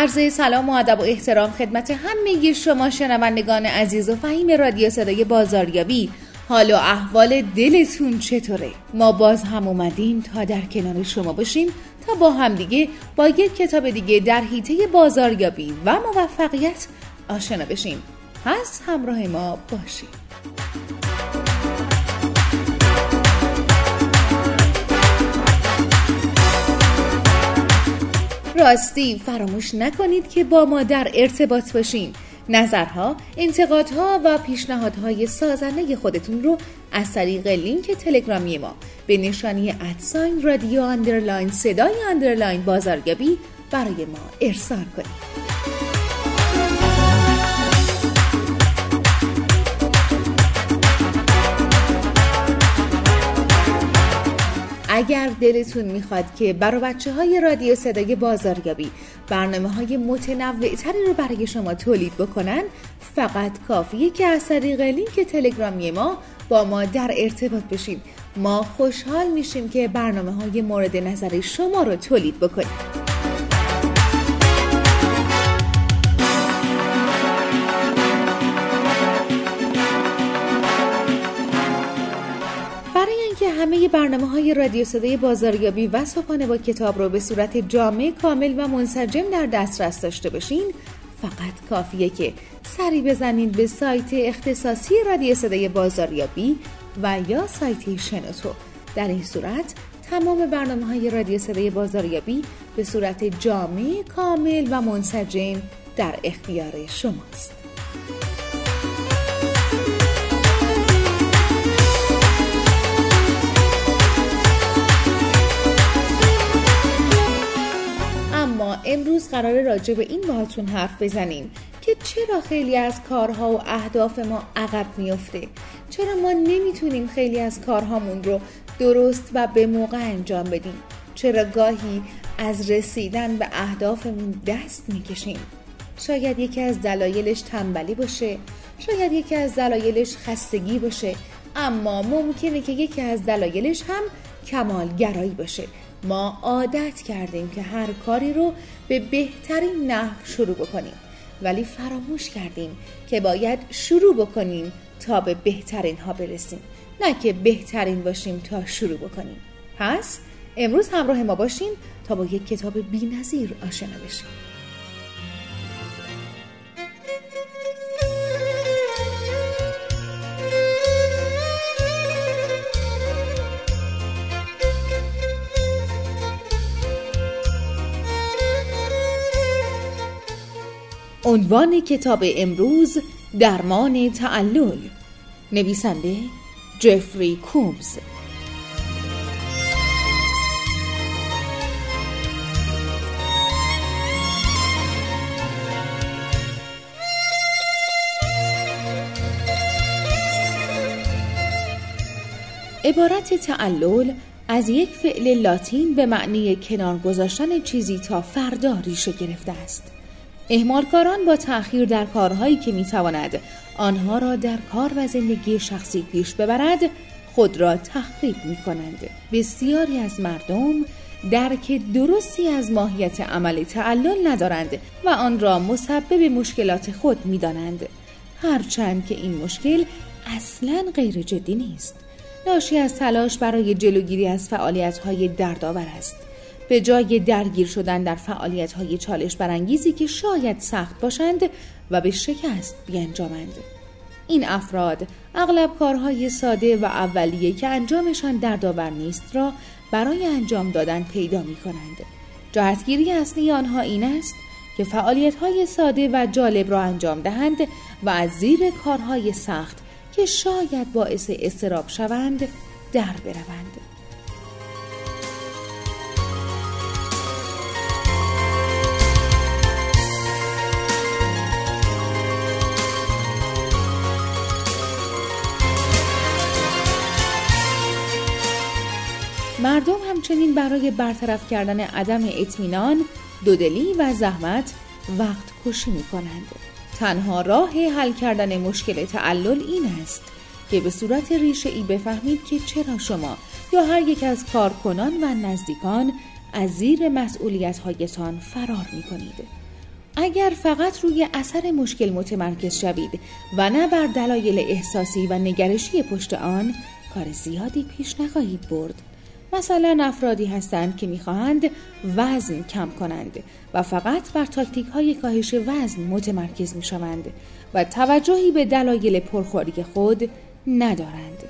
عرض سلام و ادب و احترام خدمت همه شما شنوندگان عزیز و فهیم رادیو صدای بازاریابی. حال و احوال دلتون چطوره؟ ما باز هم اومدیم تا در کنار شما باشیم تا با همدیگه با یک کتاب دیگه در حیطه بازاریابی و موفقیت آشنا بشیم. پس همراه ما باشید. راستی فراموش نکنید که با ما در ارتباط باشین نظرها، انتقادها و پیشنهادهای سازنده خودتون رو از طریق لینک تلگرامی ما به نشانی ادساین رادیو اندرلاین صدای اندرلاین بازارگبی برای ما ارسال کنید. اگر دلتون می‌خواد که برای بچه های رادیو صدای بازاریابی برنامه های متنوع تری رو برای شما تولید بکنن فقط کافیه که از طریق لینک تلگرامی ما با ما در ارتباط بشین. ما خوشحال میشیم که برنامه های مورد نظر شما رو تولید بکنیم. برنامه های رادیو صدای بازاریابی و صبحانه با کتاب رو به صورت جامع کامل و منسجم در دسترس داشته باشین. فقط کافیه که سری بزنید به سایت اختصاصی رادیو صدای بازاریابی و یا سایت شنوتو. در این صورت تمام برنامه های رادیو صدای بازاریابی به صورت جامع کامل و منسجم در اختیار شماست. قرار راجع به این باهاتون حرف بزنیم که چرا خیلی از کارها و اهداف ما عقب میفته چرا ما نمی‌تونیم خیلی از کارهامون رو درست و به موقع انجام بدیم؟ چرا گاهی از رسیدن به اهدافمون دست می‌کشیم؟ شاید یکی از دلایلش تنبلی باشه شاید یکی از دلایلش خستگی باشه اما ممکنه که یکی از دلایلش هم کمالگرایی باشه. ما عادت کردیم که هر کاری رو به بهترین نحو شروع بکنیم. ولی فراموش کردیم که باید شروع بکنیم تا به بهترین ها برسیم. نه که بهترین باشیم تا شروع بکنیم. پس امروز همراه ما باشیم تا با یک کتاب بی‌نظیر آشنا بشیم. عنوان کتاب امروز درمان تعلل نویسنده جفری کومز عبارت تعلل از یک فعل لاتین به معنی کنار گذاشتن چیزی تا فردا ریشه گرفته است. اهمالکاران با تأخیر در کارهایی که می‌تواند آنها را در کار و زندگی شخصی پیش ببرد خود را تخریب می کنند. بسیاری از مردم درک درستی از ماهیت عمل تعلل ندارند و آن را مسبب مشکلات خود می دانند. هرچند که این مشکل اصلا غیر جدی نیست. ناشی از تلاش برای جلوگیری از فعالیت‌های دردآور است. به جای درگیر شدن در فعالیت های چالش برانگیزی که شاید سخت باشند و به شکست بیانجامند. این افراد اغلب کارهای ساده و اولیه که انجامشان دردآور نیست را برای انجام دادن پیدا می کنند. جهتگیری اصلی آنها این است که فعالیت های ساده و جالب را انجام دهند و از زیر کارهای سخت که شاید باعث استراب شوند در بروند مردم همچنین برای برطرف کردن عدم اطمینان دودلی و زحمت وقت کشی می کنند. تنها راه حل کردن مشکل تعلل این است که به صورت ریشه ای بفهمید که چرا شما یا هر یک از کارکنان و نزدیکان از زیر مسئولیت هایتان فرار می کنید. اگر فقط روی اثر مشکل متمرکز شوید و نه بر دلایل احساسی و نگرشی پشت آن کار زیادی پیش نخواهید برد. مثلا افرادی هستند که می‌خواهند وزن کم کنند و فقط بر تاکتیک های کاهش وزن متمرکز می‌شوند و توجهی به دلایل پرخوری خود ندارند.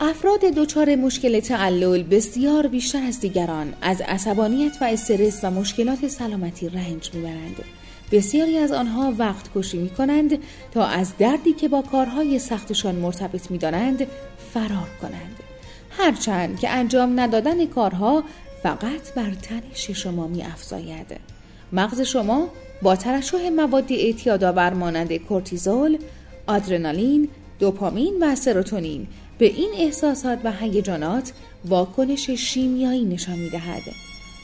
افراد دچار مشکل تعلل بسیار بیشتر از دیگران از عصبانیت و استرس و مشکلات سلامتی رنج می‌برند. بسیاری از آنها وقت کشی می کنند تا از دردی که با کارهای سختشان مرتبط می دانند فرار کنند. هرچند که انجام ندادن کارها فقط بر تنش شما می افزاید. مغز شما با ترشح مواد اعتیادآور مانند کورتیزول، آدرنالین، دوپامین و سروتونین به این احساسات و هیجانات واکنش شیمیایی نشان می دهد.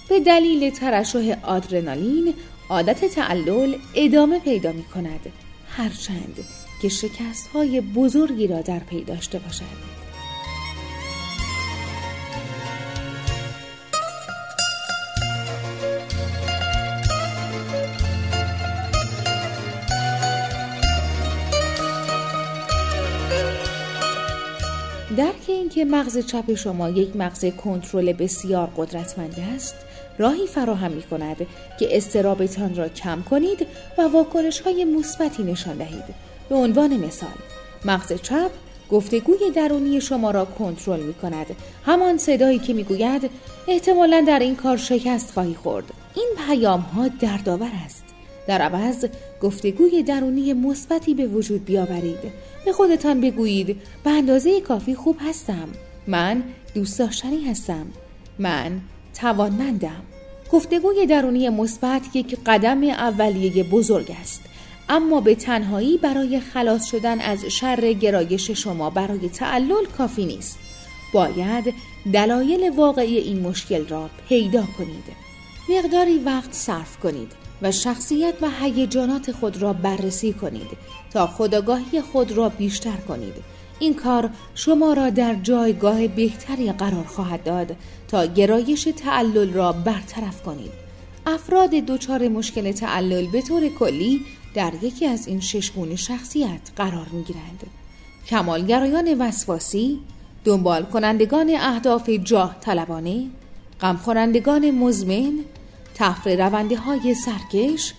به دلیل ترشح آدرنالین عادت تعلل ادامه پیدا می کند هرچند که شکست های بزرگی را در پی داشته باشد. درک اینکه مغز چپ شما یک مغز کنترل بسیار قدرتمند است راهی فراهم می کند که استرابتان را کم کنید و واکنش های مثبتی نشان دهید. به عنوان مثال مغز چپ گفتگوی درونی شما را کنترل می کند همان صدایی که می گوید احتمالا در این کار شکست خواهی خورد. این پیام ها دردآور است. در عوض گفتگوی درونی مثبتی به وجود بیاورید. به خودتان بگویید به اندازه کافی خوب هستم. من دوست داشتنی هستم. من توانمندم. گفتگوی درونی مثبت یک قدم اولیه بزرگ است. اما به تنهایی برای خلاص شدن از شر گرایش شما برای تعلل کافی نیست. باید دلایل واقعی این مشکل را پیدا کنید. مقداری وقت صرف کنید. و شخصیت و هیجانات خود را بررسی کنید تا خداگاهی خود را بیشتر کنید این کار شما را در جایگاه بهتری قرار خواهد داد تا گرایش تعلل را برطرف کنید افراد دچار مشکل تعلل به طور کلی در یکی از این ششگونه شخصیت قرار می گیرند. کمالگرایان وسواسی، دنبال کنندگان اهداف جاه طلبانه، غم مزمن، تفره رونده های سرکش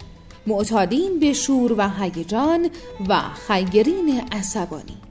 معتادین به شور و هیجان و خیگرین عصبانی.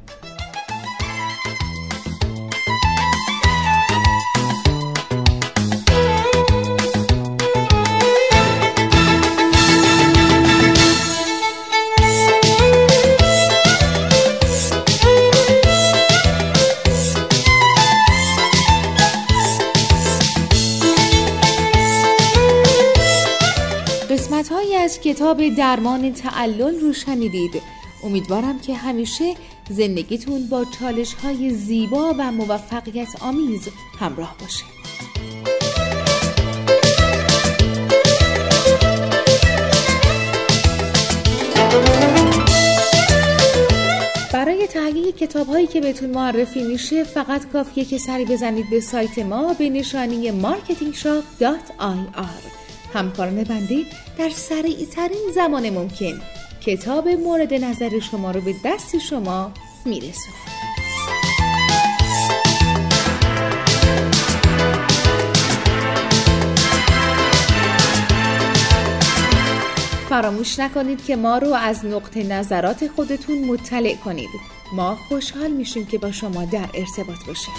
کتاب درمان تعلل رو شنیدید امیدوارم که همیشه زندگیتون با چالش های زیبا و موفقیت آمیز همراه باشه. برای تهیه کتاب هایی که بهتون معرفی میشه فقط کافیه که سری بزنید به سایت ما به نشانی marketingshop.ir همکاران بنده در سریع ترین زمان ممکن کتاب مورد نظر شما رو به دست شما میرسونه فراموش نکنید که ما رو از نقطه نظرات خودتون مطلع کنید. ما خوشحال میشیم که با شما در ارتباط باشیم.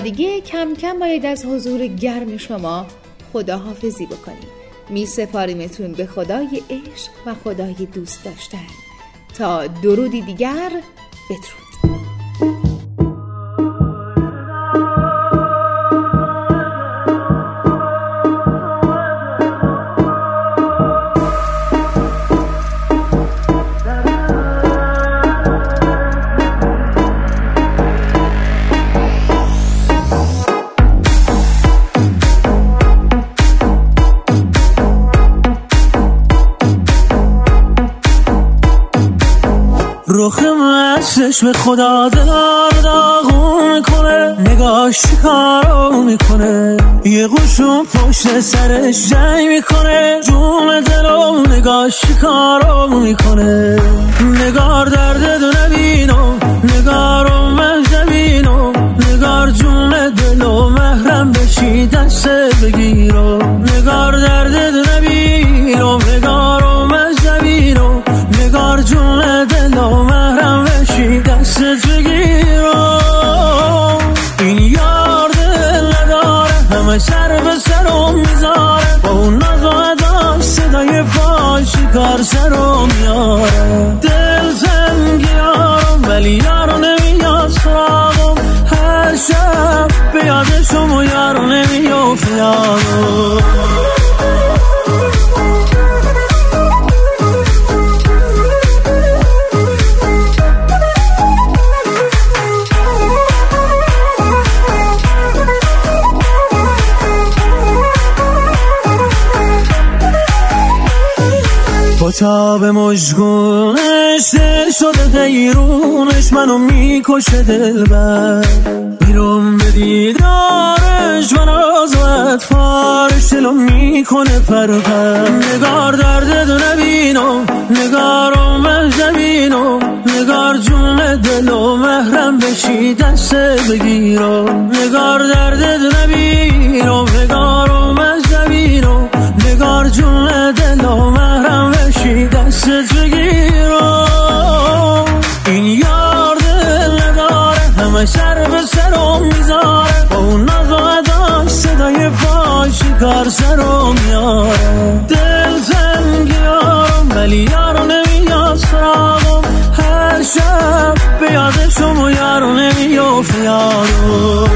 دیگه کم کم باید از حضور گرم شما خداحافظی بکنیم. می سپاریمتون به خدای عشق و خدای دوست داشتن. تا درودی دیگر بدرود. چشم خدا دلار داغون می‌کنه نگاش کارو می‌کنه. یه قشون پشت سرش جنگ می‌کنه. جون دلو نگاش کارو می‌کنه. نگار درد دو نبینو. نگارو من زمینو نگار جون دلو محرم بشی دست بگیرو. نگار درد دو نبینو. نگارو یارو تاب دل شده غیرونش منو می‌کشه دل بر بیرون به دیدارش من از فارش دلو می‌کنه پرپر نگار درد دو نگارم من زمینم نگار جون دلو محرم بشی دست بگیرم نگار درد دو نبینم نگارم من زمینم نگار جون دلو محرم بشی دست بگیرم این یار دل نداره همه سر پاش کار سرم میاره؟ دل زنگیارم ولی یارو نمیاد سراغم. هر شب به یادشم و یارو نمیافت یارو